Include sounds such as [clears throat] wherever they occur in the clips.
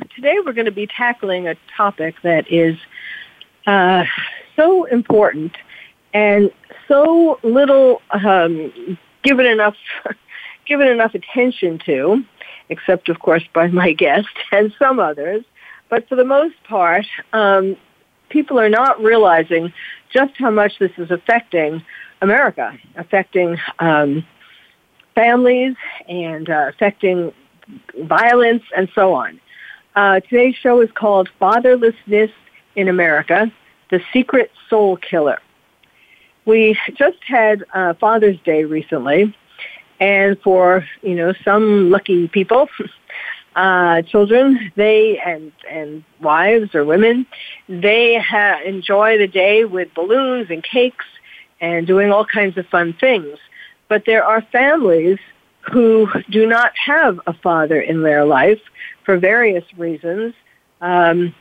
today we're going to be tackling a topic that is uh, so important and so little um, given enough [laughs] given enough attention to, except of course by my guest [laughs] and some others. But for the most part, um, people are not realizing just how much this is affecting America, affecting um, families and uh, affecting violence and so on. Uh, today's show is called Fatherlessness in America, The Secret Soul Killer. We just had uh, Father's Day recently, and for, you know, some lucky people, [laughs] uh, children, they and and wives or women, they ha- enjoy the day with balloons and cakes and doing all kinds of fun things. But there are families who do not have a father in their life for various reasons, um,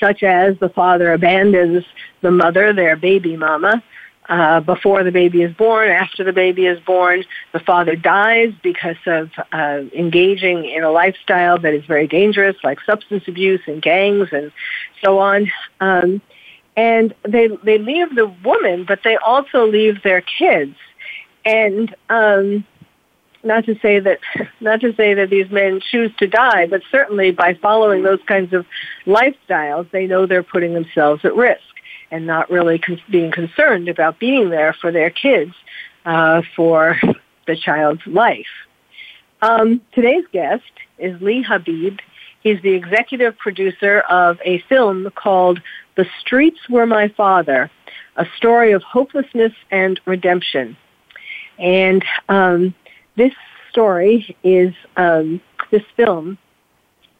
such as the father abandons the mother, their baby mama, uh, before the baby is born, after the baby is born. The father dies because of uh, engaging in a lifestyle that is very dangerous, like substance abuse and gangs and so on. Um, and they they leave the woman, but they also leave their kids. And um, not to say that not to say that these men choose to die, but certainly by following those kinds of lifestyles, they know they're putting themselves at risk and not really con- being concerned about being there for their kids uh, for the child's life. Um, today's guest is Lee Habeeb. He's the executive producer of a film called The Streets Were My Father, a story of hopelessness and redemption. And um, this story is um, this film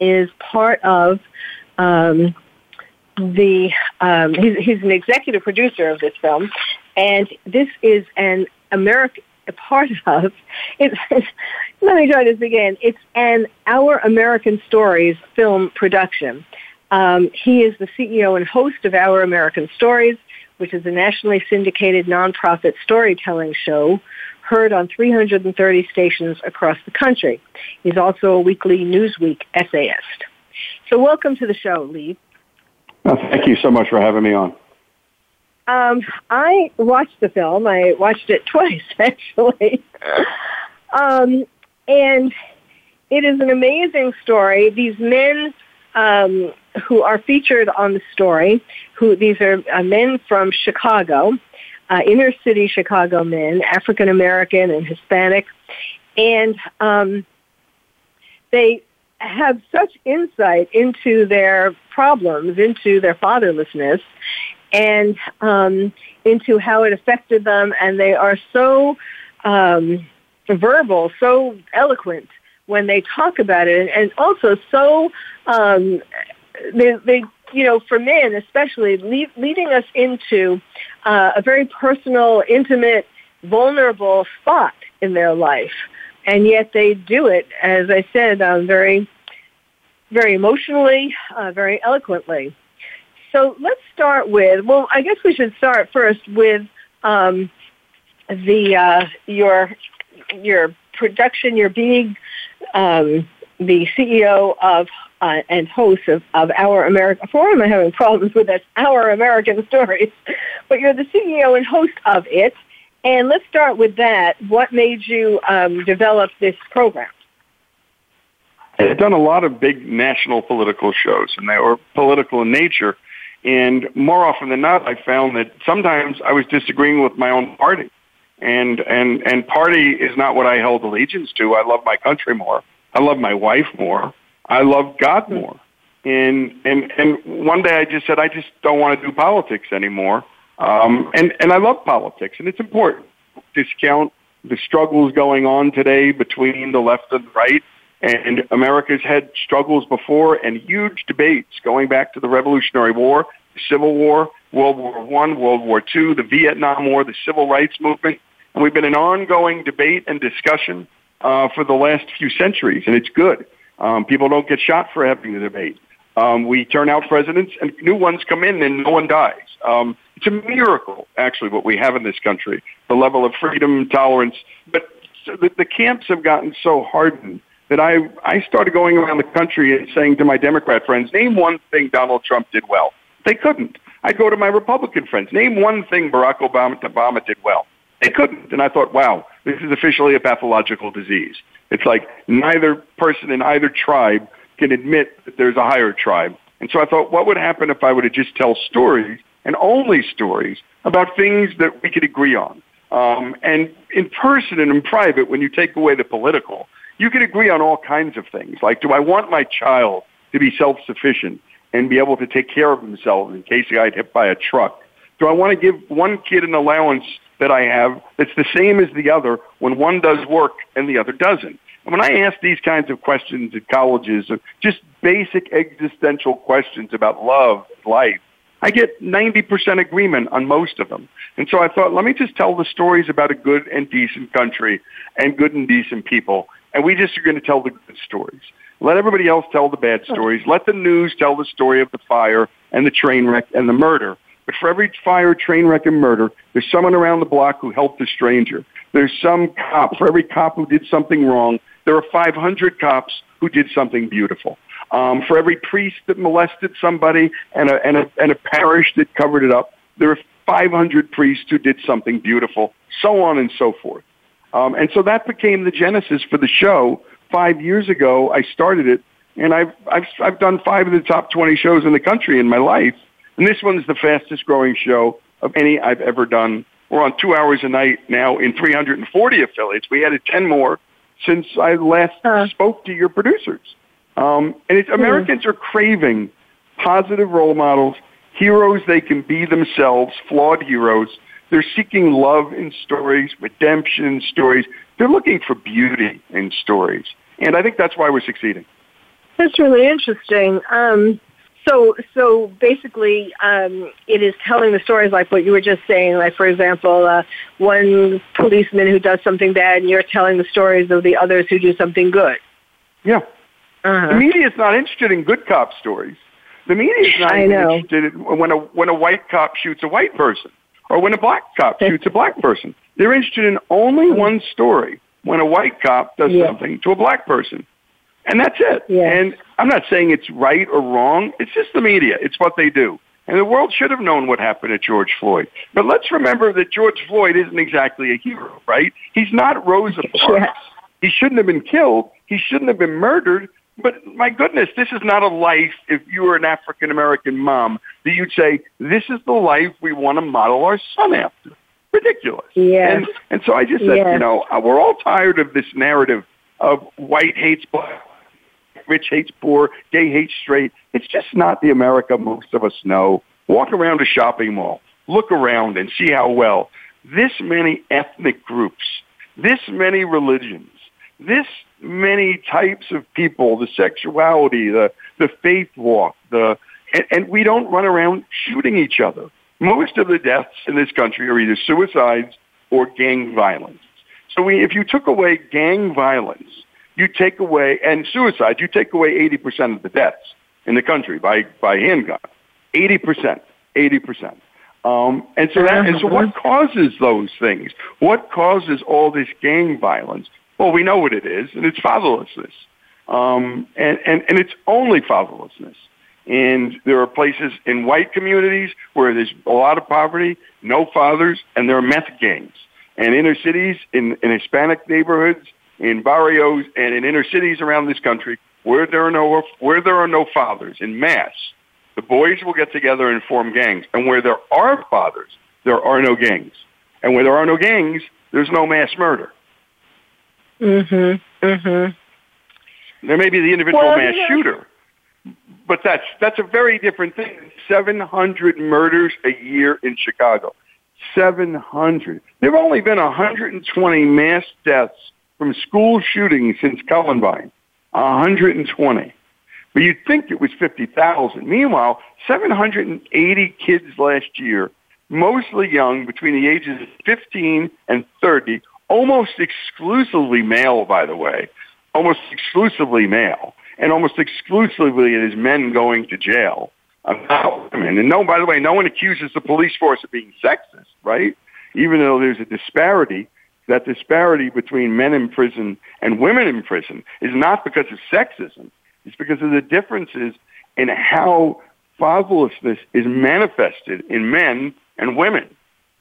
is part of um, the um, he's, he's an executive producer of this film, and this is an American a part [laughs] of let me try this again. It's an Our American Stories film production. Um, he is the CEO and host of Our American Stories, which is a nationally syndicated nonprofit storytelling show heard on 330 stations across the country. He's also a weekly Newsweek essayist. So welcome to the show, Lee. Well, thank you so much for having me on. Um, I watched the film. I watched it [laughs] twice, actually. um, and it is an amazing story. These men um, who are featured on the story, who these are uh, men from Chicago, uh, inner city Chicago men, African American and Hispanic, and um, they have such insight into their problems, into their fatherlessness, and um, into how it affected them, and they are so um, verbal, so eloquent when they talk about it, and also so um, they, they you know, for men especially, lead, leading us into uh, a very personal, intimate, vulnerable spot in their life. And yet they do it, as I said, um, very, very emotionally, uh, very eloquently. So let's start with, well, I guess we should start first with um, the uh, your your production, your being um, the CEO of uh, and host of, of Our American, for am having problems with this, Our American Stories, but you're the CEO and host of it. And let's start with that. What made you um, develop this program? I've done a lot of big national political shows, and they were political in nature. And more often than not, I found that sometimes I was disagreeing with my own party, and and and party is not what I held allegiance to. I love my country more. I love my wife more. I love God more. And and and one day I just said I just don't want to do politics anymore. Um, and and I love politics, and it's important. Discount the struggles going on today between the left and the right. And America's had struggles before and huge debates going back to the Revolutionary War, the Civil War, World War One, World War Two, the Vietnam War, the Civil Rights Movement, and we've been in ongoing debate and discussion uh, for the last few centuries, and it's good. Um, people don't get shot for having the debate. Um, we turn out presidents, and new ones come in, and no one dies. Um, it's a miracle, actually, what we have in this country, the level of freedom tolerance. But the, the camps have gotten so hardened that I, I started going around the country and saying to my Democrat friends, name one thing Donald Trump did well. They couldn't. I go to my Republican friends, name one thing Barack Obama, Obama did well. They couldn't. And I thought, wow, this is officially a pathological disease. It's like neither person in either tribe can admit that there's a higher tribe. And so I thought, what would happen if I were to just tell stories and only stories about things that we could agree on? Um, and in person and in private, when you take away the political, you can agree on all kinds of things. Like, do I want my child to be self-sufficient and be able to take care of themselves in case they get hit by a truck? Do I want to give one kid an allowance that I have that's the same as the other when one does work and the other doesn't? And when I ask these kinds of questions at colleges, just basic existential questions about love, life, I get 90% agreement on most of them. And so I thought, let me just tell the stories about a good and decent country and good and decent people. And we just are going to tell the good stories. Let everybody else tell the bad stories. Let the news tell the story of the fire and the train wreck and the murder. But for every fire, train wreck, and murder, there's someone around the block who helped a stranger. There's some cop. For every cop who did something wrong, there are 500 cops who did something beautiful. Um, for every priest that molested somebody and a, and, a, and a parish that covered it up, there are 500 priests who did something beautiful, so on and so forth. Um, and so that became the genesis for the show. Five years ago, I started it, and I've, I've, I've done five of the top 20 shows in the country in my life. And this one's the fastest growing show of any I've ever done. We're on two hours a night now in 340 affiliates. We added 10 more since I last uh. spoke to your producers. Um, and it's, Americans mm. are craving positive role models, heroes they can be themselves, flawed heroes. They're seeking love in stories, redemption in stories. They're looking for beauty in stories. And I think that's why we're succeeding. That's really interesting. Um, so, so basically, um, it is telling the stories like what you were just saying. Like, for example, uh, one policeman who does something bad, and you're telling the stories of the others who do something good. Yeah. Uh-huh. The media is not interested in good cop stories. The media is not interested in when a when a white cop shoots a white person, or when a black cop shoots a black person. They're interested in only one story: when a white cop does yeah. something to a black person. And that's it. Yes. And I'm not saying it's right or wrong. It's just the media. It's what they do. And the world should have known what happened to George Floyd. But let's remember that George Floyd isn't exactly a hero, right? He's not Rosa Parks. He shouldn't have been killed. He shouldn't have been murdered. But my goodness, this is not a life, if you were an African American mom, that you'd say, this is the life we want to model our son after. Ridiculous. Yes. And, and so I just said, yes. you know, uh, we're all tired of this narrative of white hates black, rich hates poor, gay hates straight. It's just not the America most of us know. Walk around a shopping mall, look around and see how well this many ethnic groups, this many religions, this many types of people, the sexuality, the, the faith walk, the, and, and we don't run around shooting each other. Most of the deaths in this country are either suicides or gang violence. So we, if you took away gang violence, you take away, and suicide, you take away 80% of the deaths in the country by, by handgun. 80%. 80%. Um, and so that, and so what causes those things? What causes all this gang violence? Well, we know what it is, and it's fatherlessness. Um, and, and, and it's only fatherlessness. And there are places in white communities where there's a lot of poverty, no fathers, and there are meth gangs. And inner cities, in, in Hispanic neighborhoods, in barrios and in inner cities around this country where there are no where there are no fathers in mass, the boys will get together and form gangs. And where there are fathers, there are no gangs. And where there are no gangs, there's no mass murder. Mhm. Mhm. There may be the individual well, mass yeah. shooter, but that's that's a very different thing. 700 murders a year in Chicago. 700. There have only been 120 mass deaths from school shootings since Columbine. 120. But you'd think it was 50,000. Meanwhile, 780 kids last year, mostly young, between the ages of 15 and 30, almost exclusively male, by the way, almost exclusively male, and almost exclusively it is men going to jail about women. And no, by the way, no one accuses the police force of being sexist, right? Even though there's a disparity, that disparity between men in prison and women in prison is not because of sexism. It's because of the differences in how fatherlessness is manifested in men and women.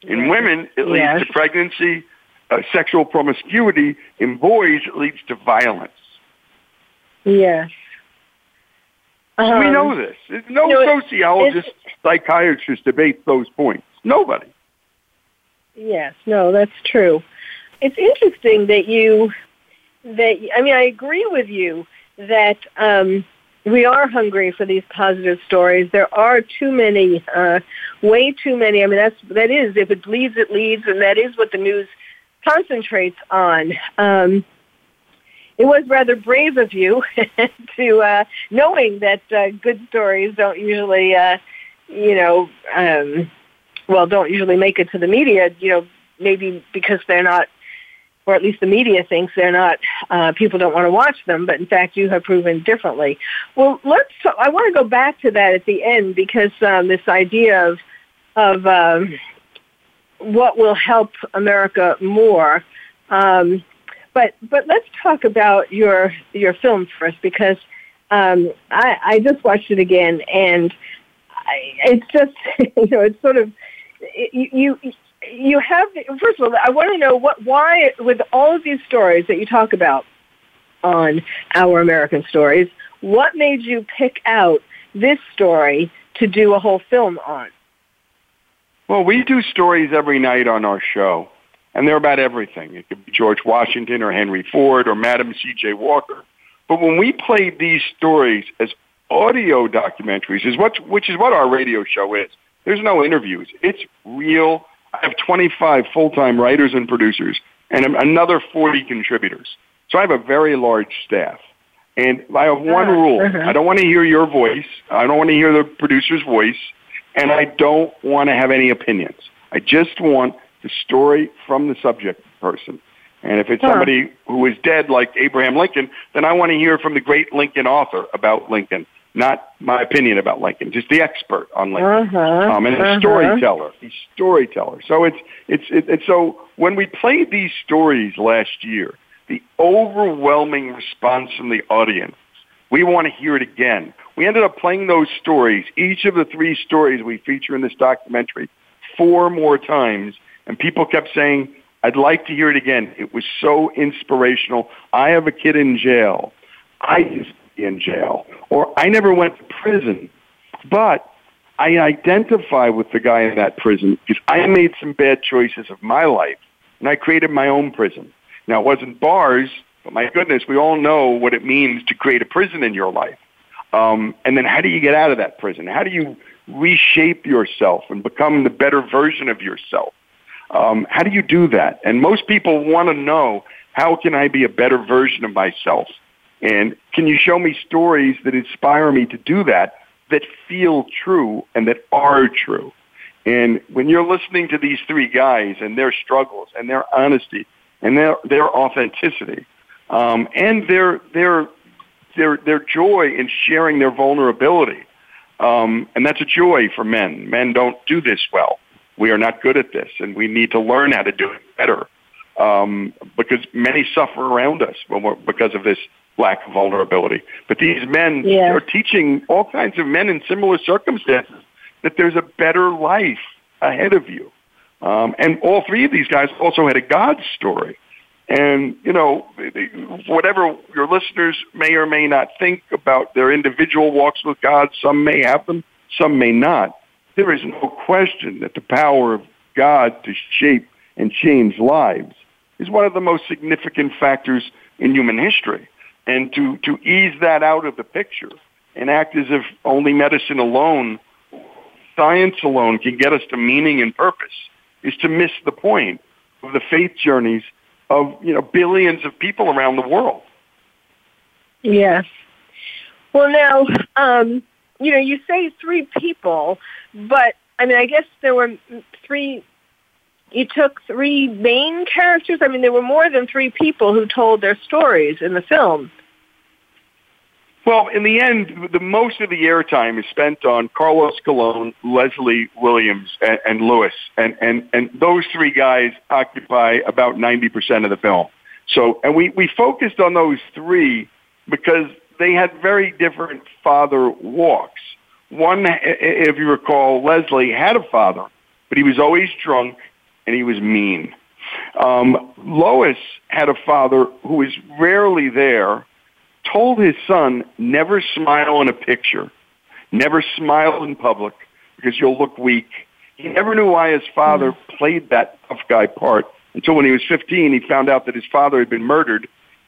In women, it leads yes. to pregnancy, uh, sexual promiscuity. In boys, it leads to violence. Yes. Um, we know this. No know, sociologist, psychiatrist debates those points. Nobody. Yes, no, that's true. It's interesting that you that I mean I agree with you that um, we are hungry for these positive stories. There are too many, uh, way too many. I mean that's that is if it bleeds, it leads, and that is what the news concentrates on. Um, it was rather brave of you [laughs] to uh, knowing that uh, good stories don't usually, uh, you know, um, well, don't usually make it to the media. You know, maybe because they're not, or at least the media thinks they're not. Uh, people don't want to watch them, but in fact, you have proven differently. Well, let's. I want to go back to that at the end because um, this idea of of um, what will help America more. Um, but but let's talk about your your film first because um, I, I just watched it again and I, it's just [laughs] you know it's sort of you you you have first of all I want to know what why with all of these stories that you talk about on our American stories what made you pick out this story to do a whole film on? Well, we do stories every night on our show and they're about everything. It could be George Washington or Henry Ford or Madam C.J. Walker. But when we play these stories as audio documentaries, is what, which is what our radio show is, there's no interviews. It's real. I have 25 full-time writers and producers and another 40 contributors. So I have a very large staff. And I have one rule. Uh-huh. I don't want to hear your voice. I don't want to hear the producer's voice. And I don't want to have any opinions. I just want the story from the subject person. And if it's huh. somebody who is dead, like Abraham Lincoln, then I want to hear from the great Lincoln author about Lincoln, not my opinion about Lincoln, just the expert on Lincoln, uh-huh. um, and uh-huh. a storyteller, a storyteller. So it's it's it, it's so when we played these stories last year, the overwhelming response from the audience, we want to hear it again. We ended up playing those stories, each of the three stories we feature in this documentary, four more times and people kept saying, I'd like to hear it again. It was so inspirational. I have a kid in jail. I be in jail. Or I never went to prison. But I identify with the guy in that prison because I made some bad choices of my life and I created my own prison. Now it wasn't bars, but my goodness, we all know what it means to create a prison in your life. Um, and then how do you get out of that prison? How do you reshape yourself and become the better version of yourself? Um, how do you do that? And most people want to know how can I be a better version of myself? And can you show me stories that inspire me to do that, that feel true and that are true? And when you're listening to these three guys and their struggles and their honesty and their their authenticity um, and their their their their joy in sharing their vulnerability, um, and that's a joy for men. Men don't do this well we are not good at this, and we need to learn how to do it better. Um, because many suffer around us because of this lack of vulnerability. But these men yeah. are teaching all kinds of men in similar circumstances that there's a better life ahead of you. Um, and all three of these guys also had a God story. And, you know, whatever your listeners may or may not think about their individual walks with God, some may have them, some may not there is no question that the power of God to shape and change lives is one of the most significant factors in human history. And to, to ease that out of the picture and act as if only medicine alone, science alone can get us to meaning and purpose is to miss the point of the faith journeys of, you know, billions of people around the world. Yes. Well, now, um, you know, you say three people, but I mean, I guess there were three. You took three main characters. I mean, there were more than three people who told their stories in the film. Well, in the end, the most of the airtime is spent on Carlos Colon, Leslie Williams, and, and Lewis, and, and and those three guys occupy about ninety percent of the film. So, and we we focused on those three because they had very different father walks. One, if you recall, Leslie had a father, but he was always drunk and he was mean. Um, Lewis had a father who was rarely there told his son, never smile in a picture, never smile in public because you'll look weak. He never knew why his father mm-hmm. played that tough guy part until when he was 15, he found out that his father had been murdered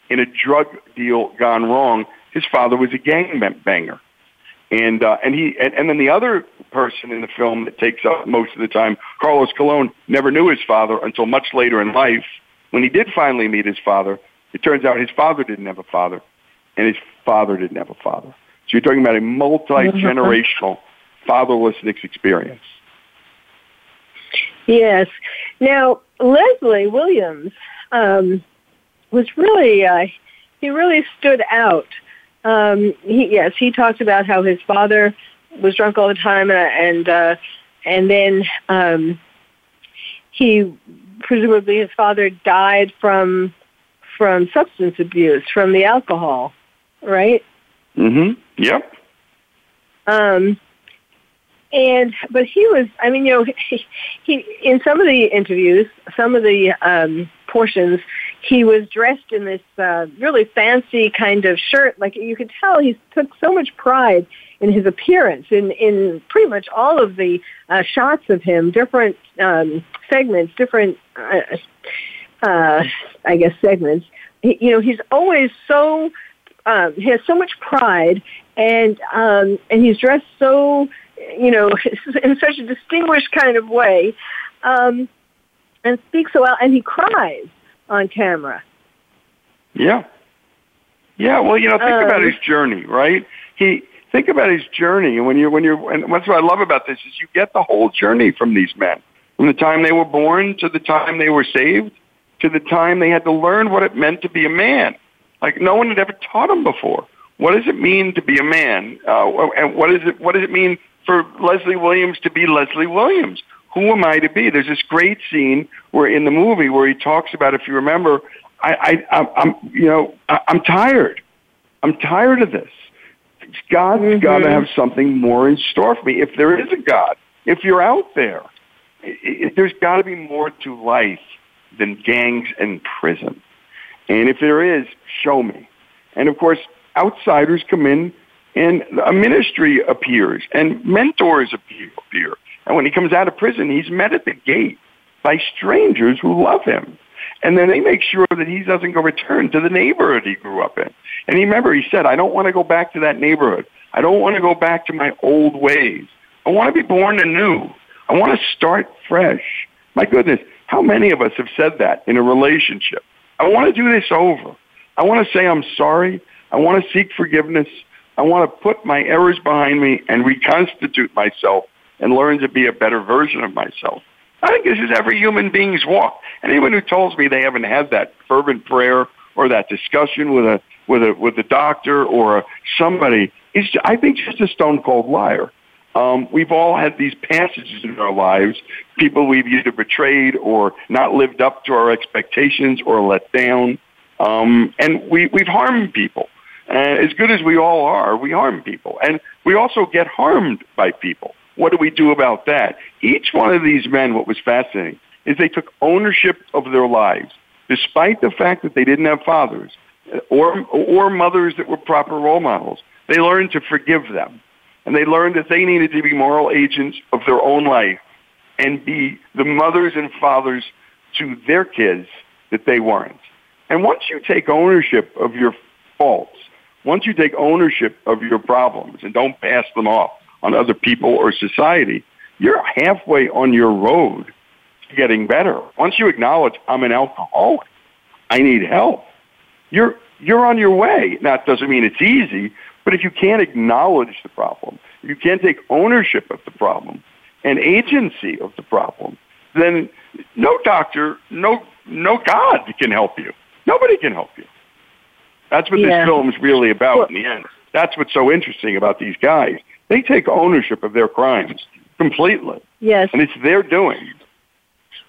in a drug deal gone wrong. His father was a gang banger. And, uh, and he, and, and then the other person in the film that takes up most of the time, Carlos Colon, never knew his father until much later in life. When he did finally meet his father, it turns out his father didn't have a father and his father didn't have a father. So you're talking about a multi-generational fatherlessness experience. Yes. Now, Leslie Williams um, was really, uh, he really stood out. Um, he, yes, he talked about how his father was drunk all the time, and and, uh, and then um, he presumably his father died from from substance abuse, from the alcohol right? Mm-hmm. Yep. Um, and but he was, I mean, you know, he, [laughs] he in some of the interviews, some of the um, portions, he was dressed in this uh, really fancy kind of shirt. Like you could tell, he took so much pride in his appearance. In in pretty much all of the uh, shots of him, different um, segments, different, uh, uh, I guess, segments. He, you know, he's always so um, he has so much pride, and um, and he's dressed so, you know, [laughs] in such a distinguished kind of way, um, and speaks so well, and he cries on camera. Yeah, yeah. Well, you know, think um, about his journey, right? He think about his journey, and when you're when you're, and that's what I love about this is you get the whole journey from these men, from the time they were born to the time they were saved, to the time they had to learn what it meant to be a man like no one had ever taught him before. What does it mean to be a man? Uh, and what is it? What does it mean for Leslie Williams to be Leslie Williams? Who am I to be? There's this great scene where in the movie where he talks about, if you remember, I, I, I'm, you know, I, I'm tired. I'm tired of this. God's mm-hmm. got to have something more in store for me. If there is a God, if you're out there, it, it, there's got to be more to life than gangs and prison. And if there is, show me. And of course, outsiders come in and a ministry appears and mentors appear. And when he comes out of prison, he's met at the gate by strangers who love him. And then they make sure that he doesn't go return to the neighborhood he grew up in. And he remember he said, I don't want to go back to that neighborhood. I don't want to go back to my old ways. I want to be born anew. I want to start fresh. My goodness, how many of us have said that in a relationship? I want to do this over. I want to say I'm sorry. I want to seek forgiveness. I want to put my errors behind me and reconstitute myself and learn to be a better version of myself. I think this is every human being's walk. Anyone who tells me they haven't had that fervent prayer or that discussion with a with a with a doctor or somebody is, I think, just a stone cold liar. Um, we've all had these passages in our lives, people we've either betrayed or not lived up to our expectations or let down. Um, and we, we've harmed people. And as good as we all are, we harm people. And we also get harmed by people. What do we do about that? Each one of these men, what was fascinating, is they took ownership of their lives, despite the fact that they didn't have fathers or, or mothers that were proper role models. They learned to forgive them and they learned that they needed to be moral agents of their own life and be the mothers and fathers to their kids that they weren't. And once you take ownership of your faults, once you take ownership of your problems and don't pass them off on other people or society, you're halfway on your road to getting better. Once you acknowledge I'm an alcoholic, I need help, you're you're on your way. That doesn't mean it's easy, but if you can't acknowledge the problem, if you can't take ownership of the problem and agency of the problem, then no doctor, no no God can help you. Nobody can help you. That's what yeah. this film is really about well, in the end. That's what's so interesting about these guys. They take ownership of their crimes completely. Yes. And it's their doing.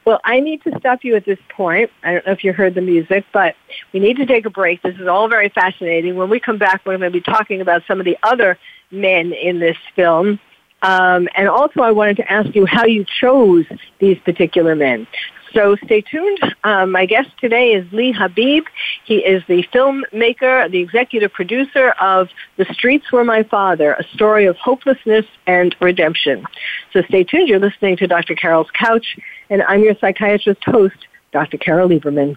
Well, I need to stop you at this point. I don't know if you heard the music, but we need to take a break. This is all very fascinating. When we come back, we're going to be talking about some of the other men in this film. Um, and also, I wanted to ask you how you chose these particular men. So stay tuned. Um, my guest today is Lee Habeeb. He is the filmmaker, the executive producer of The Streets Were My Father, a story of hopelessness and redemption. So stay tuned. You're listening to Dr. Carol's Couch, and I'm your psychiatrist host, Dr. Carol Lieberman.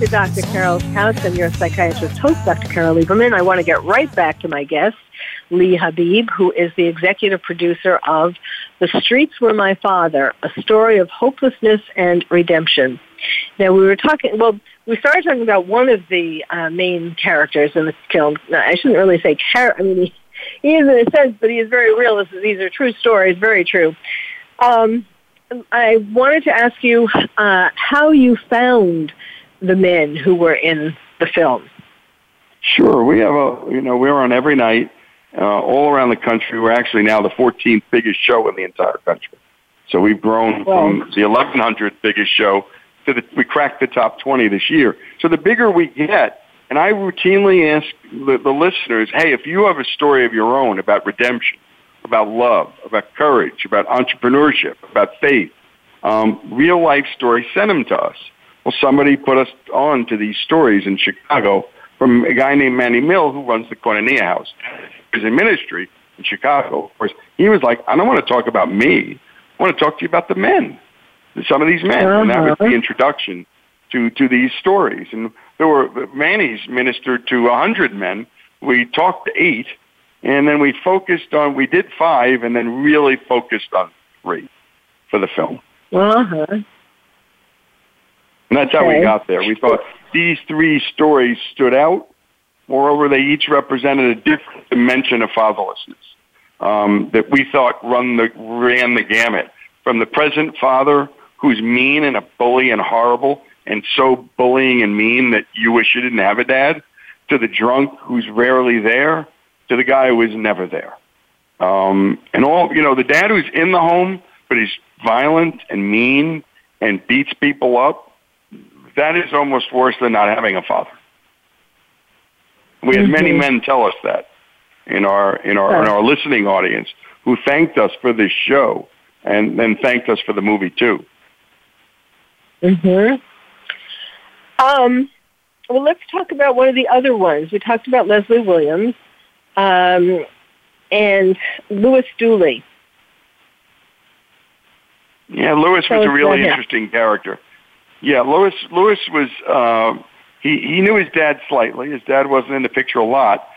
to Dr. Carol's Couch. I'm your psychiatrist host, Dr. Carol Lieberman. I want to get right back to my guest, Lee Habeeb, who is the executive producer of The Streets Were My Father, a story of hopelessness and redemption. Now, we were talking, well, we started talking about one of the uh, main characters in the film. I shouldn't really say character, I mean, he, he is in a sense, but he is very real. Is, these are true stories, very true. Um, I wanted to ask you uh, how you found the men who were in the film? Sure. We have a, you know, we're on every night uh, all around the country. We're actually now the 14th biggest show in the entire country. So we've grown well, from the 1100th biggest show to the, we cracked the top 20 this year. So the bigger we get, and I routinely ask the, the listeners, hey, if you have a story of your own about redemption, about love, about courage, about entrepreneurship, about faith, um, real life stories, send them to us. Well, somebody put us on to these stories in Chicago from a guy named Manny Mill who runs the Koinonia House. He's in ministry in Chicago. Of course, he was like, I don't want to talk about me. I want to talk to you about the men, some of these men. And that was the introduction to, to these stories. And there were, Manny's ministered to a hundred men. We talked to eight, and then we focused on, we did five, and then really focused on three for the film. Uh-huh. And that's how we got there. We thought these three stories stood out. Moreover, they each represented a different dimension of fatherlessness um, that we thought run the, ran the gamut. From the present father, who's mean and a bully and horrible, and so bullying and mean that you wish you didn't have a dad, to the drunk who's rarely there, to the guy who is never there. Um, and all, you know, the dad who's in the home, but he's violent and mean and beats people up, that is almost worse than not having a father. We had mm-hmm. many men tell us that in our in our in our listening audience who thanked us for this show and then thanked us for the movie too. Mhm. Um well let's talk about one of the other ones. We talked about Leslie Williams um and Louis Dooley. Yeah, Louis was a really interesting character. Yeah, Louis Louis was uh, he he knew his dad slightly. His dad wasn't in the picture a lot,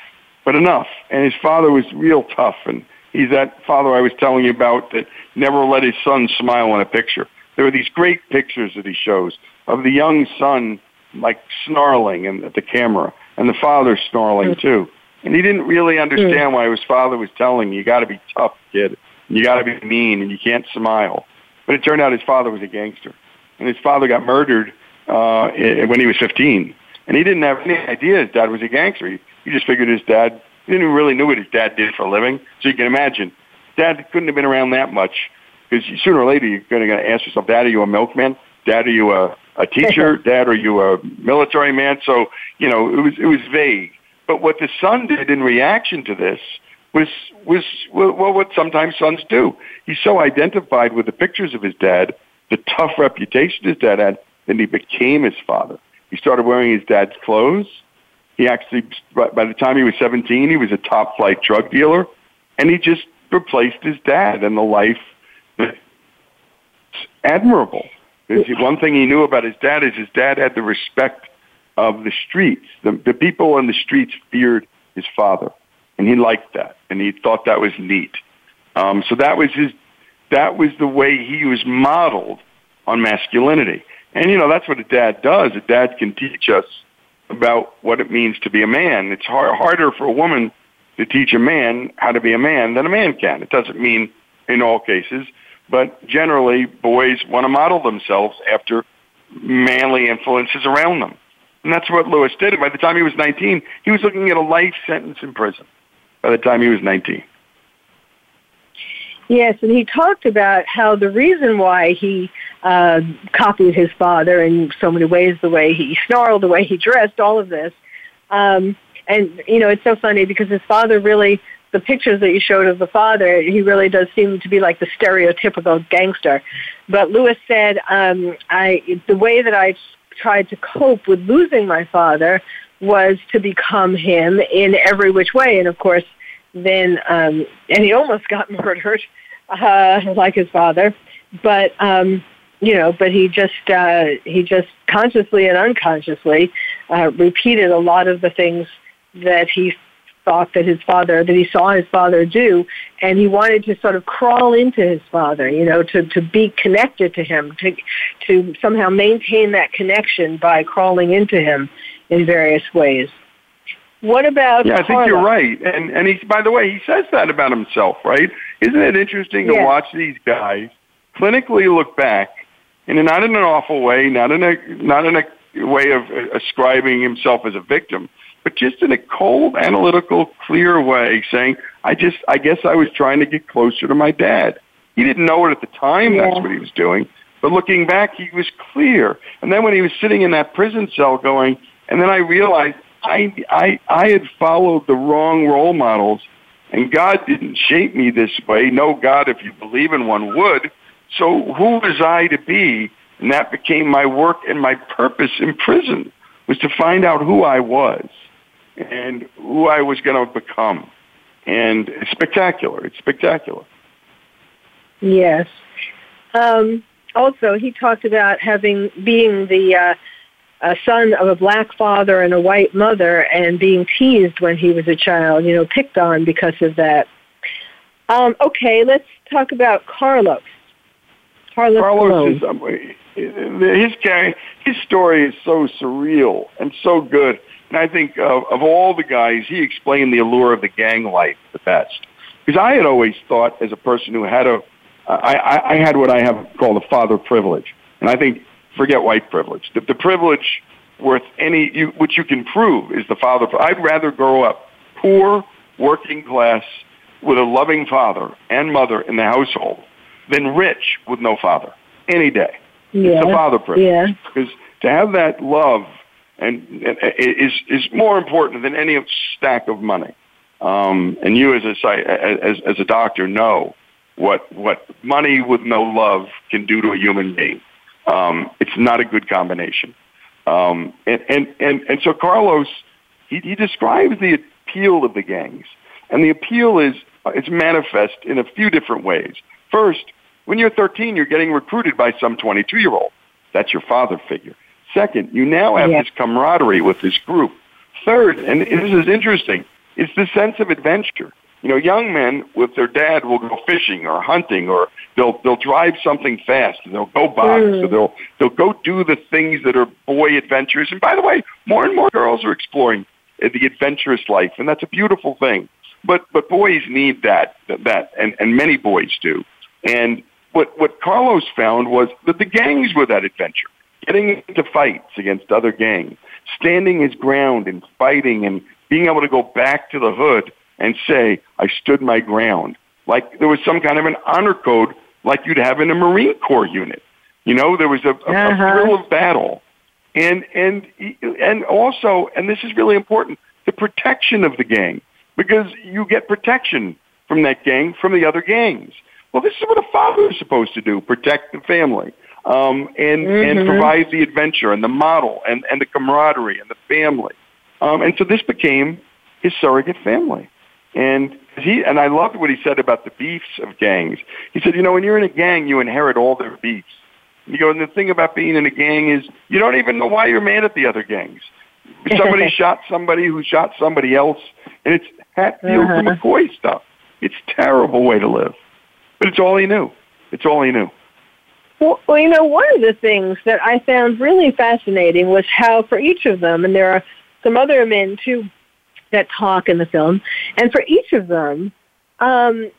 but enough. And his father was real tough, and he's that father I was telling you about that never let his son smile in a picture. There were these great pictures that he shows of the young son like snarling and at the camera, and the father snarling mm. too. And he didn't really understand mm. why his father was telling him, "You got to be tough, kid. You got to be mean, and you can't smile." But it turned out his father was a gangster, and his father got murdered uh, when he was 15. And he didn't have any idea his dad was a gangster. He, he just figured his dad, he didn't really know what his dad did for a living. So you can imagine, dad couldn't have been around that much because sooner or later you're going to ask yourself, dad, are you a milkman? Dad, are you a, a teacher? [laughs] dad, are you a military man? So, you know, it was, it was vague. But what the son did in reaction to this was was well what sometimes sons do. He so identified with the pictures of his dad, the tough reputation his dad had, that he became his father. He started wearing his dad's clothes. He actually, by the time he was 17, he was a top flight drug dealer, and he just replaced his dad and the life that's admirable. One thing he knew about his dad is his dad had the respect of the streets. The, the people on the streets feared his father, and he liked that, and he thought that was neat. Um, so that was his. That was the way he was modeled on masculinity. And you know, that's what a dad does. A dad can teach us about what it means to be a man. It's hard, harder for a woman to teach a man how to be a man than a man can. It doesn't mean in all cases, but generally boys want to model themselves after manly influences around them. And that's what Lewis did. By the time he was 19, he was looking at a life sentence in prison by the time he was 19. Yes, and he talked about how the reason why he uh, copied his father in so many ways, the way he snarled, the way he dressed, all of this. Um, and, you know, it's so funny because his father really, the pictures that you showed of the father, he really does seem to be like the stereotypical gangster. But Lewis said, um, I, the way that I tried to cope with losing my father was to become him in every which way. And of course, then, um, and he almost got [laughs] murdered, uh, like his father. But, um, you know, but he just uh, he just consciously and unconsciously uh, repeated a lot of the things that he thought that his father that he saw his father do, and he wanted to sort of crawl into his father, you know, to to be connected to him, to to somehow maintain that connection by crawling into him in various ways. What about? Yeah, I think you're right, and and he by the way he says that about himself, right? Isn't it interesting to watch these guys clinically look back and not in an awful way, not in a not in a way of uh, ascribing himself as a victim, but just in a cold, analytical, clear way, saying, "I just, I guess I was trying to get closer to my dad." He didn't know it at the time. Yeah. That's what he was doing. But looking back, he was clear. And then when he was sitting in that prison cell, going, and then I realized I, I, I had followed the wrong role models, and God didn't shape me this way. No God, if you believe in one, would. So who was I to be? And that became my work and my purpose in prison was to find out who I was and who I was going to become. And it's spectacular. It's spectacular. Yes. Um, also, he talked about having being the uh, a son of a black father and a white mother, and being teased when he was a child. You know, picked on because of that. Um, okay, let's talk about Carlos. Carlos, Carlos is um, his his story is so surreal and so good. And I think of, of all the guys, he explained the allure of the gang life the best. Because I had always thought, as a person who had a, I, I, I had what I have called a father privilege, and I think forget white privilege. The, the privilege worth any, you, which you can prove is the father. I'd rather grow up poor, working class, with a loving father and mother in the household than rich with no father any day. Yeah. It's the father privilege. Yeah. Because to have that love and, and is is more important than any stack of money. Um, and you, as a as as a doctor, know what what money with no love can do to a human being. Um, it's not a good combination. Um, and, and and and so Carlos, he, he describes the appeal of the gangs, and the appeal is it's manifest in a few different ways. First, when you're 13, you're getting recruited by some 22 year old. That's your father figure. Second, you now have Yeah. this camaraderie with this group. Third, and this is interesting, it's the sense of adventure. You know, young men with their dad will go fishing or hunting or they'll they'll drive something fast and they'll go box Mm. or they'll they'll go do the things that are boy adventures. And by the way, more and more girls are exploring the adventurous life, and that's a beautiful thing. But but boys need that that and, and many boys do. And what what Carlos found was that the gangs were that adventure, getting into fights against other gangs, standing his ground and fighting and being able to go back to the hood and say, I stood my ground. Like there was some kind of an honor code like you'd have in a Marine Corps unit. You know, there was a, a, a Uh-huh. thrill of battle. And and and also, and this is really important, the protection of the gang because you get protection from that gang from the other gangs. Well, this is what a father is supposed to do: protect the family, um, and and Mhm. provide the adventure and the model and and the camaraderie and the family. Um, and so this became his surrogate family. And he and I loved what he said about the beefs of gangs. He said, you know, when you're in a gang, you inherit all their beefs. You go, and the thing about being in a gang is you don't even know why you're mad at the other gangs. [laughs] Somebody shot somebody who shot somebody else, and it's Hatfield Uh-huh. McCoy stuff. It's a terrible way to live, but it's all he knew. It's all he knew. Well, well, you know, one of the things that I found really fascinating was how for each of them, and there are some other men too that talk in the film, and for each of them, um,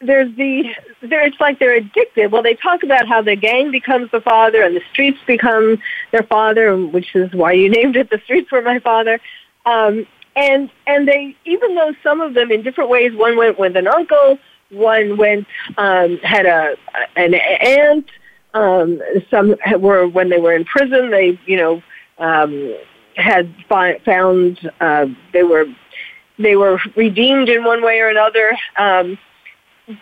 there's the there. It's like they're addicted. Well, they talk about how the gang becomes the father, and the streets become their father, which is why you [laughs] named it "The Streets Were My Father." Um, and and they, even though some of them in different ways, one went with an uncle, one went um, had a an aunt. Um, some were when they were in prison. They, you know, um, had fi- found uh, they were they were redeemed in one way or another. Um,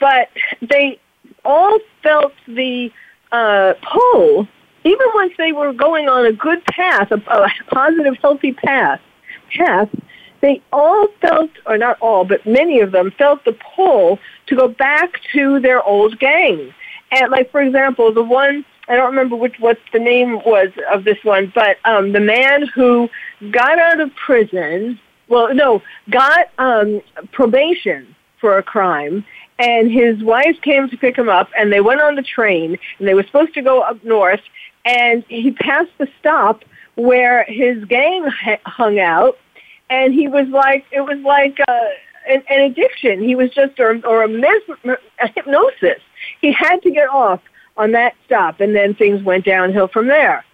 but they all felt the uh, pull, even once they were going on a good path, a, a positive, healthy path. Path. They all felt, or not all, but many of them felt the pull to go back to their old gang. And like, for example, the one I don't remember which what the name was of this one, but um, the man who got out of prison, well, no, got um, probation for a crime, and his wife came to pick him up, and they went on the train, and they were supposed to go up north, and he passed the stop where his gang hung out, and he was like, it was like uh, an, an addiction. He was just, or, or a, mes- a hypnosis. He had to get off on that stop, and then things went downhill from there.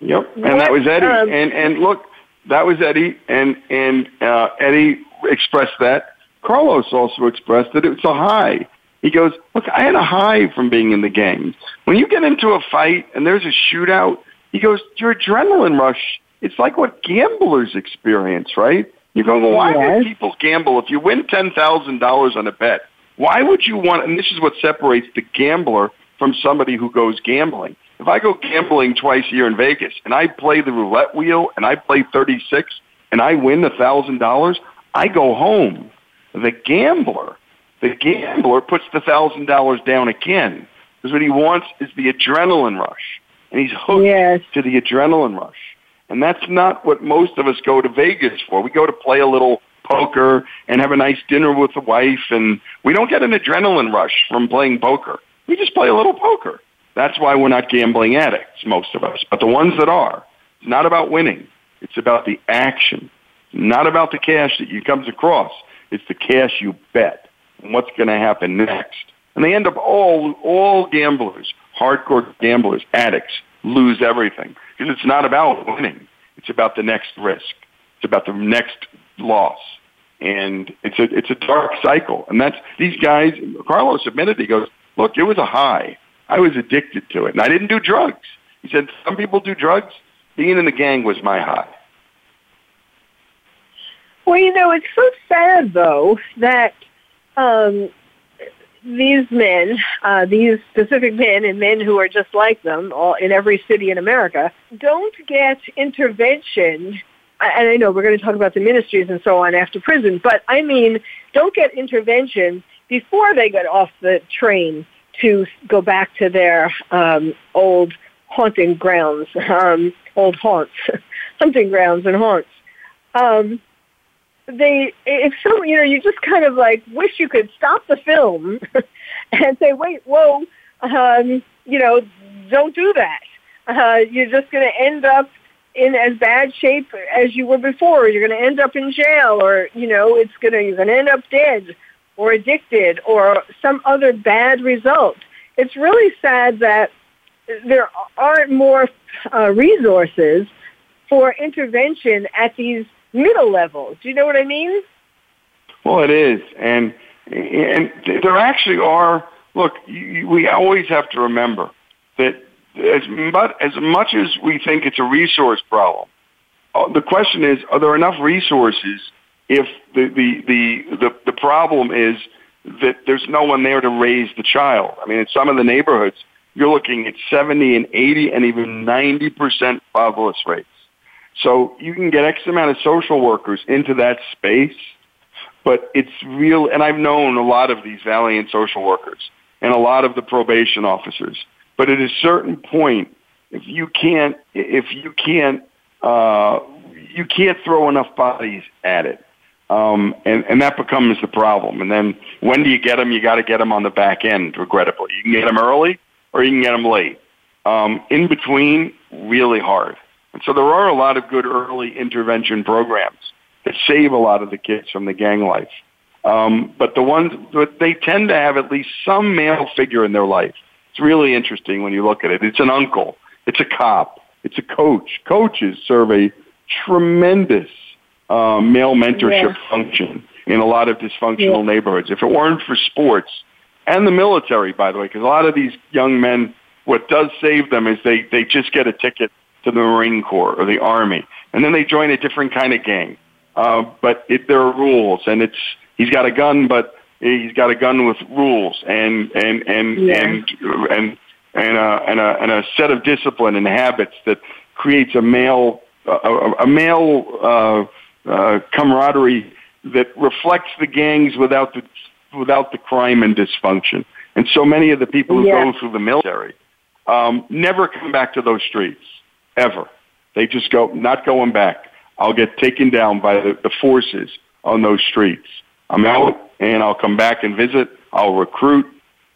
Yep, and What, that was Eddie. um, and and look, that was Eddie, and and uh, Eddie expressed that. Carlos also expressed that it's a high. He goes, look, I had a high from being in the game. When you get into a fight and there's a shootout, he goes, your adrenaline rush. It's like what gamblers experience, right? You're going, well, why Yes. would people gamble if you win ten thousand dollars on a bet? Why would you want? And this is what separates the gambler from somebody who goes gambling. If I go gambling twice a year in Vegas and I play the roulette wheel and I play 36 and I win a thousand dollars, I go home. The gambler, the gambler puts the thousand dollars down again because what he wants is the adrenaline rush, and he's hooked Yes. to the adrenaline rush. And that's not what most of us go to Vegas for. We go to play a little poker and have a nice dinner with the wife, and we don't get an adrenaline rush from playing poker. We just play a little poker. That's why we're not gambling addicts, most of us. But the ones that are, it's not about winning. It's about the action. Not about the cash that you comes across. It's the cash you bet and what's going to happen next. And they end up all all gamblers, hardcore gamblers, addicts, lose everything because it's not about winning. It's about the next risk. It's about the next loss. And it's a, it's a dark cycle. And that's, these guys, Carlos admitted, he goes, look, it was a high. I was addicted to it and I didn't do drugs. He said, some people do drugs. Being in the gang was my high. Well, you know, it's so sad though that um, these men, uh, these specific men and men who are just like them all in every city in America, don't get intervention. And I know we're going to talk about the ministries and so on after prison, but I mean, don't get intervention before they get off the train to go back to their um, old haunting grounds, um, old haunts, [laughs] hunting grounds and haunts. Um, they if some you know you just kind of like wish you could stop the film [laughs] and say wait whoa um you know don't do that uh you're just going to end up in as bad shape as you were before you're going to end up in jail or you know it's going to you're going to end up dead or addicted or some other bad result it's really sad that there aren't more uh, resources for intervention at these middle levels. Do you know what I mean? Well, it is, and and there actually are. Look, we always have to remember that as much, as much as we think it's a resource problem, uh, the question is: Are there enough resources if the the the the, the problem is that there's no one there to raise the child? I mean, in some of the neighborhoods, you're looking at 70 and 80 and even 90 percent fatherless rates. So you can get X amount of social workers into that space, but it's real, and I've known a lot of these valiant social workers and a lot of the probation officers. But at a certain point, if you can't, if you can't, uh, you can't throw enough bodies at it. Um, and, and that becomes the problem. And then when do you get them? You got to get them on the back end, regrettably. You can get them early or you can get them late. Um, in between, really hard. And so there are a lot of good early intervention programs that save a lot of the kids from the gang life. Um, but the ones, but they tend to have at least some male figure in their life. It's really interesting when you look at it. It's an uncle. It's a cop. It's a coach. Coaches serve a tremendous uh, male mentorship yeah. function in a lot of dysfunctional yeah. neighborhoods. If it weren't for sports and the military, by the way, because a lot of these young men, what does save them is they, they just get a ticket to the Marine Corps or the Army, and then they join a different kind of gang. Uh, but it, there are rules, and it's he's got a gun, but he's got a gun with rules and and and yeah. and and and a, and a and a set of discipline and habits that creates a male a, a male uh, uh, camaraderie that reflects the gangs without the without the crime and dysfunction. And so many of the people who yeah. go through the military um, never come back to those streets ever. They just go, not going back. I'll get taken down by the, the forces on those streets. I'm out and I'll come back and visit. I'll recruit.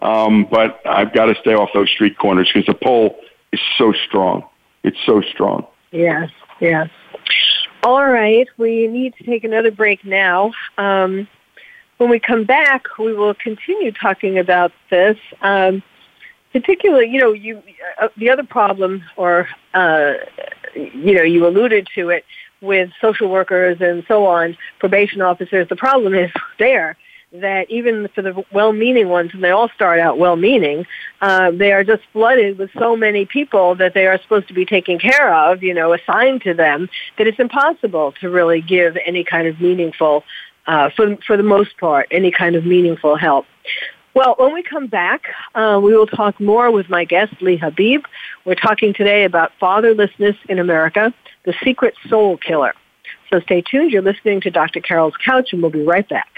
Um, but I've got to stay off those street corners because the pull is so strong. It's so strong. Yes, yes. All right, we need to take another break now. Um, when we come back, we will continue talking about this. Um, particularly, you know, you uh, the other problem, or uh, you know, you alluded to it with social workers and so on, probation officers. The problem is [laughs] there that even for the well-meaning ones, and they all start out well-meaning, uh, they are just flooded with so many people that they are supposed to be taking care of, you know, assigned to them, that it's impossible to really give any kind of meaningful, uh, for for the most part, any kind of meaningful help. Well, when we come back, uh, we will talk more with my guest, Lee Habeeb. We're talking today about fatherlessness in America, the secret soul killer. So stay tuned. You're listening to Dr. Carole's Couch, and we'll be right back.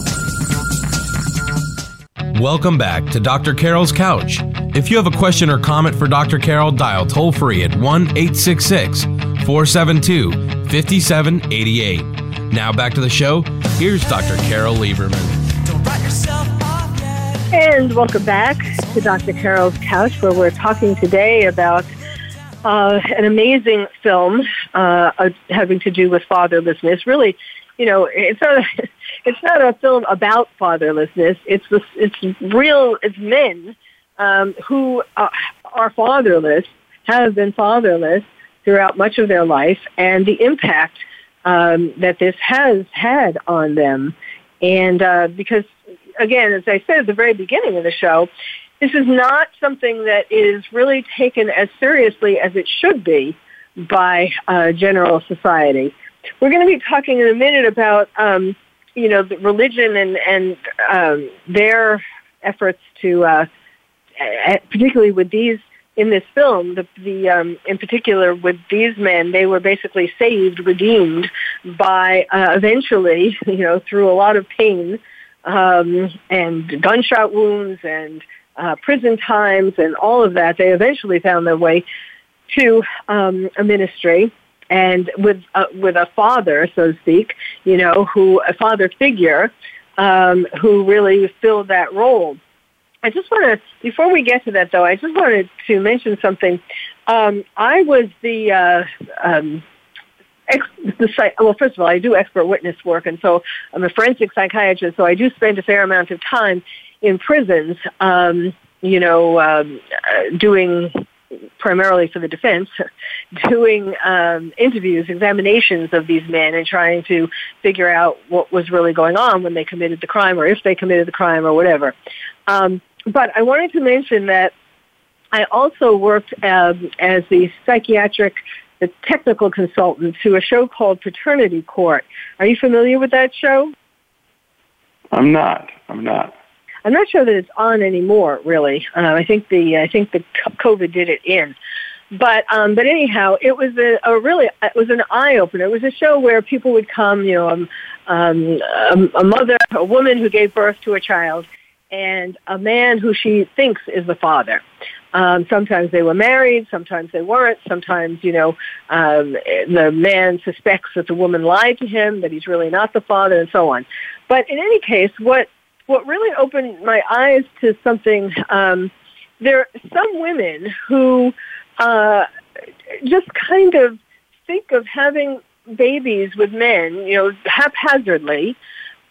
Welcome back to Dr. Carole's Couch. If you have a question or comment for Dr. Carole, dial toll free at 1 866 472 5788. Now back to the show. Here's Dr. Carole Lieberman. And welcome back to Dr. Carole's Couch, where we're talking today about uh, an amazing film uh, having to do with fatherlessness. Really, you know, it's a, it's not a film about fatherlessness. It's it's real. It's men um, who uh, are fatherless, have been fatherless throughout much of their life, and the impact um, that this has had on them. And uh, because, again, as I said at the very beginning of the show, this is not something that is really taken as seriously as it should be by uh, general society. We're going to be talking in a minute about, um, you know, the religion and and um, their efforts to, uh, particularly with these in this film, the, the um, in particular with these men, they were basically saved, redeemed by uh, eventually, [laughs] you know, through a lot of pain um, and gunshot wounds and uh, prison times and all of that, they eventually found their way to um, a ministry and with uh, with a father, so to speak, you know, who a father figure um, who really filled that role. I just want to, before we get to that though, I just wanted to mention something. Um, I was the, uh, um, ex- the well, first of all, I do expert witness work, and so I'm a forensic psychiatrist, so I do spend a fair amount of time in prisons, um, you know, um, uh, doing primarily for the defense, [laughs] doing um, interviews, examinations of these men, and trying to figure out what was really going on when they committed the crime, or if they committed the crime, or whatever. Um, but I wanted to mention that I also worked um, as the psychiatric the technical consultant to a show called Paternity Court. Are you familiar with that show? I'm not. I'm not. I'm not sure that it's on anymore. Really, uh, I think the I think the COVID did it in. But um, but anyhow, it was a, a really it was an eye opener. It was a show where people would come, you know, um, um, a, a mother, a woman who gave birth to a child, and a man who she thinks is the father. Um, sometimes they were married, sometimes they weren't. Sometimes, you know, um, the man suspects that the woman lied to him, that he's really not the father, and so on. But in any case, what what really opened my eyes to something. Um, there are some women who uh, just kind of think of having babies with men, you know, haphazardly.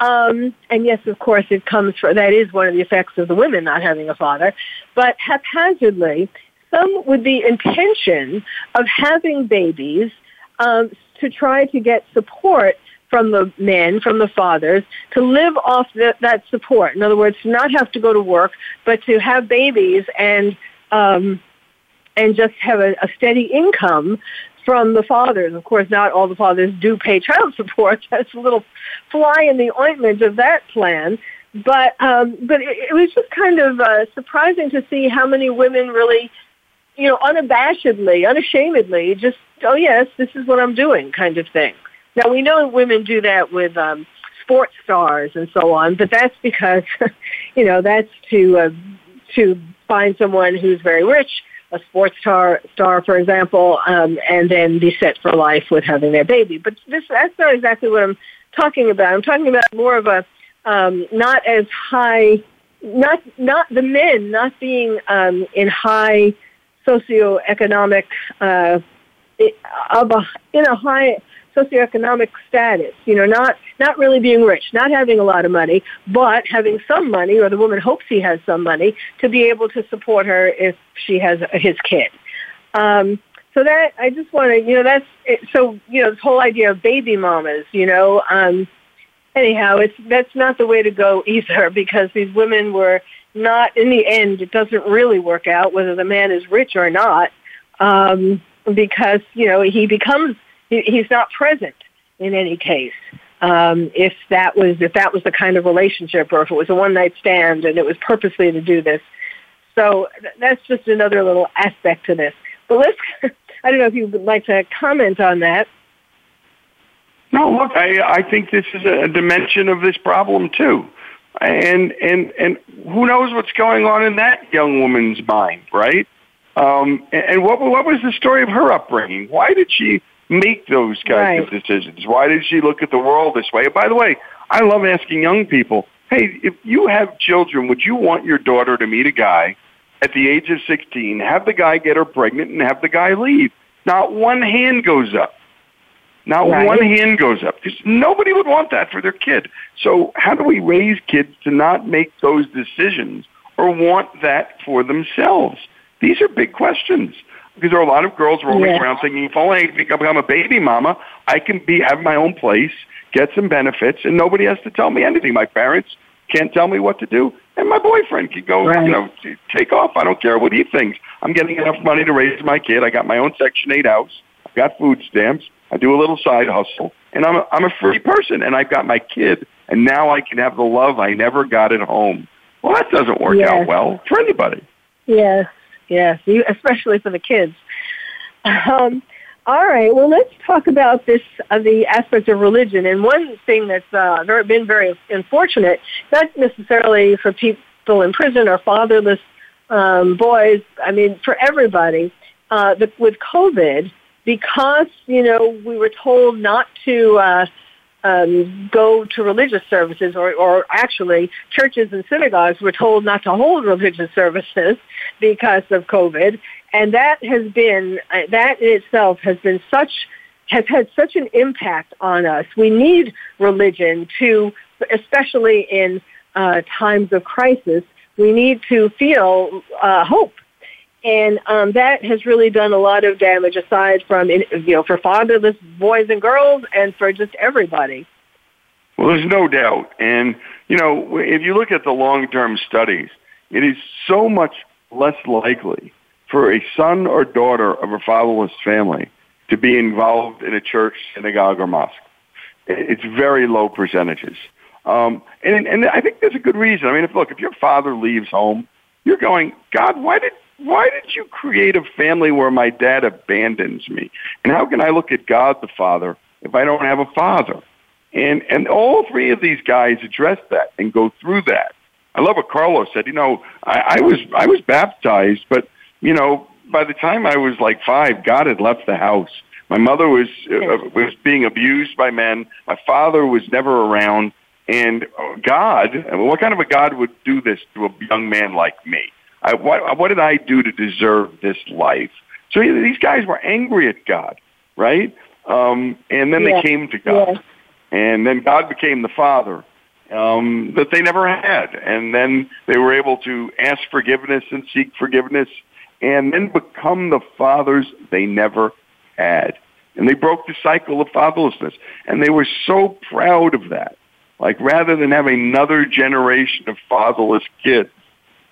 Um, and yes, of course, it comes from that is one of the effects of the women not having a father. But haphazardly, some with the intention of having babies um, to try to get support from the men, from the fathers, to live off the, that support. In other words, to not have to go to work, but to have babies and um, and just have a, a steady income from the fathers. Of course, not all the fathers do pay child [laughs] support. That's a little fly in the ointment of that plan. But um, but it, it was just kind of uh, surprising to see how many women really, you know, unabashedly, unashamedly, just oh yes, this is what I'm doing, kind of thing. Now we know women do that with um, sports stars and so on, but that's because, [laughs] you know, that's to uh, to find someone who's very rich, a sports star, star for example, um, and then be set for life with having their baby. But this that's not exactly what I'm talking about. I'm talking about more of a um, not as high, not not the men not being um, in high socioeconomic uh, of a in a high socioeconomic status. You know, not not really being rich, not having a lot of money, but having some money, or the woman hopes he has some money to be able to support her if she has his kid. Um, so that I just want to, you know, that's it, so you know this whole idea of baby mamas. You know, um, anyhow, it's that's not the way to go [laughs] either because these women were not in the end. It doesn't really work out whether the man is rich or not. Um, because you know he becomes he, he's not present in any case. Um, if that was if that was the kind of relationship, or if it was a one night stand and it was purposely to do this. So th- that's just another little aspect to this. But let's [laughs] I don't know if you would like to comment on that. No, look, I I think this is a dimension of this problem too, and and and who knows what's going on in that young woman's mind, right? Um, and, and what what was the story of her upbringing? Why did she make those kinds right. of decisions? Why did she look at the world this way? by the way, I love asking young people, hey, if you have children, would you want your daughter to meet a guy at the age of 16, have the guy get her pregnant, and have the guy leave? Not one hand goes up. Not right. one hand goes up. Because nobody would want that for their kid. So how do we raise kids to not make those decisions or want that for themselves? These are big questions because there are a lot of girls roaming yeah. around thinking, if only I become a baby mama, I can be have my own place, get some benefits, and nobody has to tell me anything. My parents can't tell me what to do, and my boyfriend can go, right. you know, take off. I don't care what he thinks. I'm getting enough money to raise my kid. I got my own Section 8 house. I've got food stamps. I do a little side hustle, and I'm a, I'm a free person, and I've got my kid, and now I can have the love I never got at home. Well, that doesn't work yes. out well for anybody. Yes, yes, especially for the kids. Um, all right. Well, let's talk about this uh, the aspect of religion. And one thing that's uh, been very unfortunate, not necessarily for people in prison or fatherless um, boys. I mean, for everybody. Uh, the, with COVID, because you know we were told not to uh, um, go to religious services, or, or actually churches and synagogues were told not to hold religious services because of COVID, and that has been uh, that in itself has been such has had such an impact on us. We need religion to, especially in uh, times of crisis, we need to feel uh, hope. And um, that has really done a lot of damage aside from you know for fatherless boys and girls and for just everybody. Well there's no doubt. And you know if you look at the long term studies it is so much less likely for a son or daughter of a fatherless family to be involved in a church synagogue or mosque it's very low percentages um, and and i think there's a good reason i mean if look if your father leaves home you're going god why did why did you create a family where my dad abandons me? And how can I look at God the Father if I don't have a father? And and all three of these guys address that and go through that. I love what Carlos said. You know, I, I was I was baptized, but you know, by the time I was like five, God had left the house. My mother was uh, was being abused by men. My father was never around. And God, what kind of a God would do this to a young man like me? I, what, what did I do to deserve this life? So these guys were angry at God, right? Um, and then they came to God. And then God became the Father um, that they never had. And then they were able to ask forgiveness and seek forgiveness and then become the fathers they never had. And they broke the cycle of fatherlessness. And they were so proud of that. Like rather than have another generation of fatherless kids,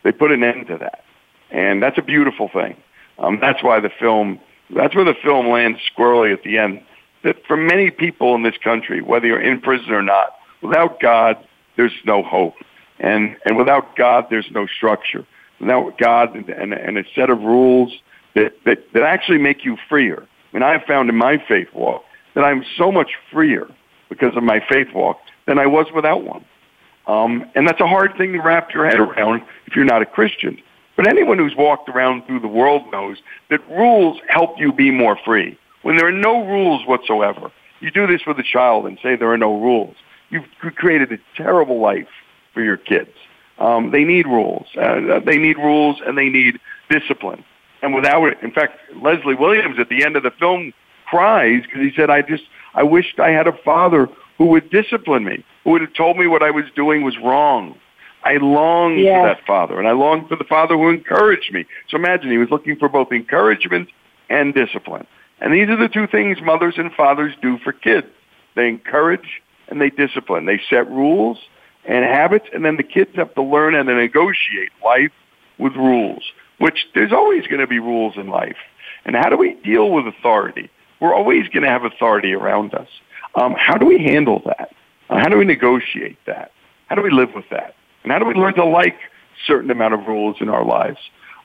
they put an end to that, and that's a beautiful thing. Um, that's why the film, that's where the film lands squarely at the end. That for many people in this country, whether you're in prison or not, without God, there's no hope, and and without God, there's no structure. Without God and, and a set of rules that, that that actually make you freer. I mean, I have found in my faith walk that I'm so much freer because of my faith walk than I was without one. Um, and that's a hard thing to wrap your head around if you're not a Christian. But anyone who's walked around through the world knows that rules help you be more free. When there are no rules whatsoever, you do this with a child and say there are no rules. You've created a terrible life for your kids. Um, they need rules. Uh, they need rules and they need discipline. And without it, in fact, Leslie Williams at the end of the film cries because he said, "I just, I wished I had a father who would discipline me, who would have told me what I was doing was wrong." I longed yes. for that father, and I longed for the father who encouraged me. So imagine he was looking for both encouragement and discipline. And these are the two things mothers and fathers do for kids. They encourage and they discipline. They set rules and habits, and then the kids have to learn how to negotiate life with rules, which there's always going to be rules in life. And how do we deal with authority? We're always going to have authority around us. Um, how do we handle that? Uh, how do we negotiate that? How do we live with that? And how do we learn to like certain amount of rules in our lives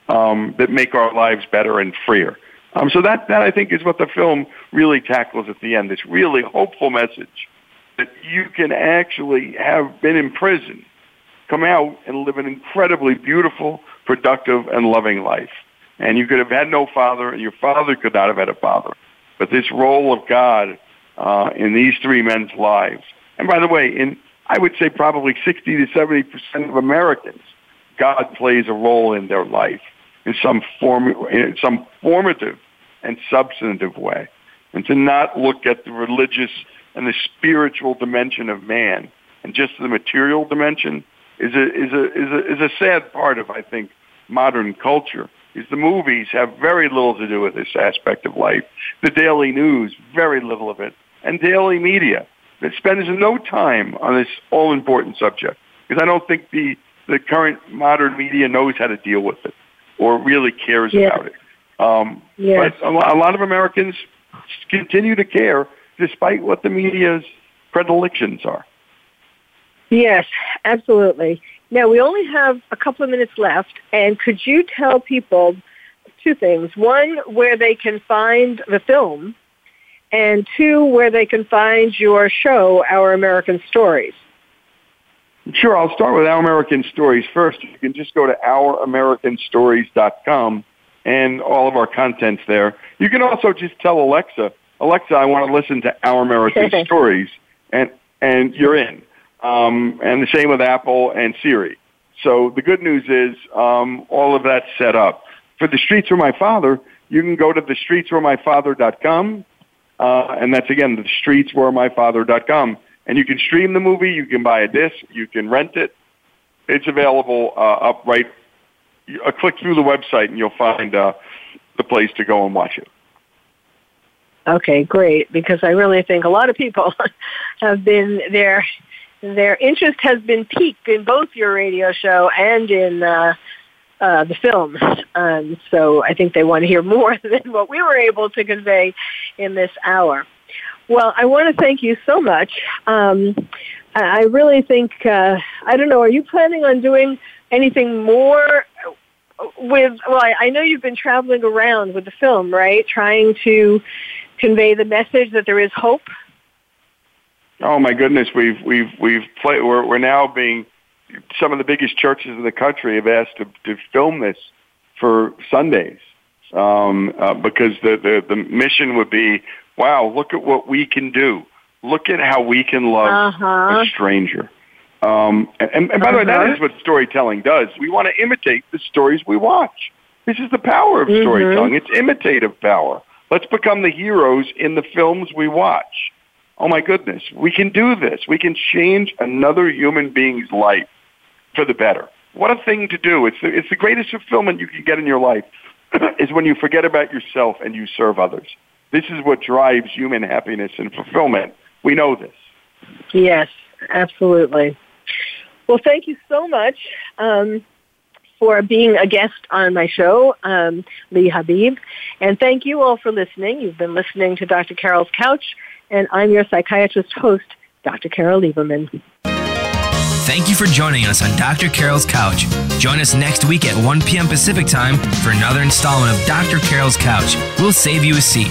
um, that make our lives better and freer? Um, so that, that I think is what the film really tackles at the end. This really hopeful message that you can actually have been in prison, come out and live an incredibly beautiful, productive, and loving life. And you could have had no father, and your father could not have had a father. But this role of God uh, in these three men's lives, and by the way, in I would say probably 60 to 70 percent of Americans, God plays a role in their life in some form, in some formative and substantive way, and to not look at the religious and the spiritual dimension of man and just the material dimension is a is a is a is a sad part of I think modern culture. Is the movies have very little to do with this aspect of life. The daily news, very little of it, and daily media that spends no time on this all important subject because I don't think the the current modern media knows how to deal with it or really cares about it. Um, yes. But a lot of Americans continue to care despite what the media's predilections are. Yes, absolutely. Now, we only have a couple of minutes left, and could you tell people two things? One, where they can find the film and two, where they can find your show, Our American Stories. Sure, I'll start with Our American Stories first. You can just go to ouramericanstories.com and all of our content's there. You can also just tell Alexa, Alexa, I want to listen to Our American [laughs] Stories, and and you're in. Um, and the same with Apple and Siri. So the good news is um, all of that's set up. For The Streets Were My Father, you can go to thestreetsweremyfather.com uh, and that's again, the streetsweremyfather.com. And you can stream the movie, you can buy a disc, you can rent it. It's available uh, up right. Uh, click through the website and you'll find uh, the place to go and watch it. Okay, great. Because I really think a lot of people [laughs] have been their their interest has been piqued in both your radio show and in uh, uh, the film. Um, so I think they want to hear more [laughs] than what we were able to convey in this hour. Well, I want to thank you so much. Um, I really think, uh, I don't know, are you planning on doing anything more with, well, I, I know you've been traveling around with the film, right? Trying to convey the message that there is hope. Oh my goodness, we've we've we've played. We're we're now being some of the biggest churches in the country have asked to, to film this for Sundays um, uh, because the, the the mission would be, wow, look at what we can do. Look at how we can love uh-huh. a stranger. Um, and, and by uh-huh. the way, that uh-huh. what storytelling does. We want to imitate the stories we watch. This is the power of mm-hmm. storytelling. It's imitative power. Let's become the heroes in the films we watch. Oh my goodness, we can do this. We can change another human being's life for the better. What a thing to do. It's the, it's the greatest fulfillment you can get in your life [clears throat] is when you forget about yourself and you serve others. This is what drives human happiness and fulfillment. We know this. Yes, absolutely. Well, thank you so much um, for being a guest on my show, um, Lee Habeeb. And thank you all for listening. You've been listening to Dr. Carole's Couch, and I'm your psychiatrist host, Dr. Carole Lieberman. Thank you for joining us on Dr. Carole's Couch. Join us next week at 1 p.m. Pacific Time for another installment of Dr. Carole's Couch. We'll save you a seat.